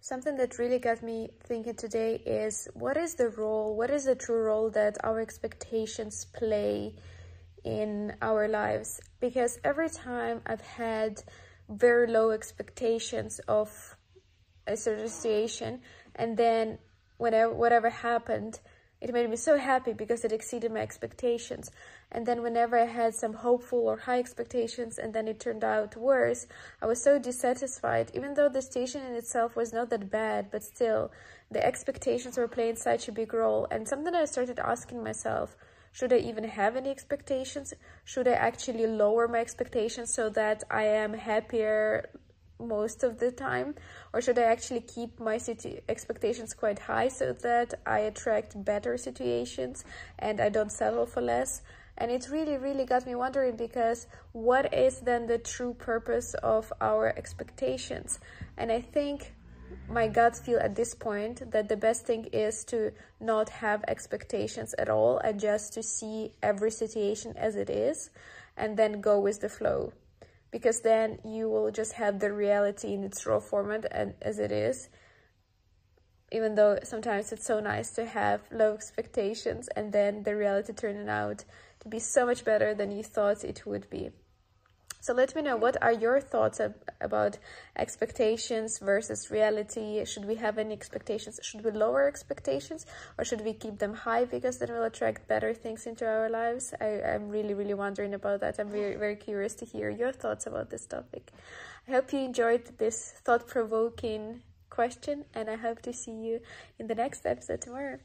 something that really got me thinking today is what is the role, what is the true role that our expectations play in our lives? Because every time I've had very low expectations of a certain situation, and then whenever whatever happened, it made me so happy because it exceeded my expectations. And then whenever I had some hopeful or high expectations and then it turned out worse, I was so dissatisfied, even though the station in itself was not that bad, but still, the expectations were playing such a big role. And something I started asking myself, should I even have any expectations? Should I actually lower my expectations so that I am happier most of the time? Or should i actually keep my expectations quite high so that i attract better situations and i don't settle for less? And it really really got me wondering because what is then the true purpose of our expectations? And i think my gut feel at this point that the best thing is to not have expectations at all and just to see every situation as it is and then go with the flow because then you will just have the reality in its raw format and as it is. Even though sometimes it's so nice to have low expectations and then the reality turning out to be so much better than you thought it would be so let me know what are your thoughts ab about expectations versus reality. Should we have any expectations? Should we lower expectations or should we keep them high because then we'll attract better things into our lives? I, I'm really, really wondering about that. I'm very, very curious to hear your thoughts about this topic. I hope you enjoyed this thought provoking question and I hope to see you in the next episode tomorrow.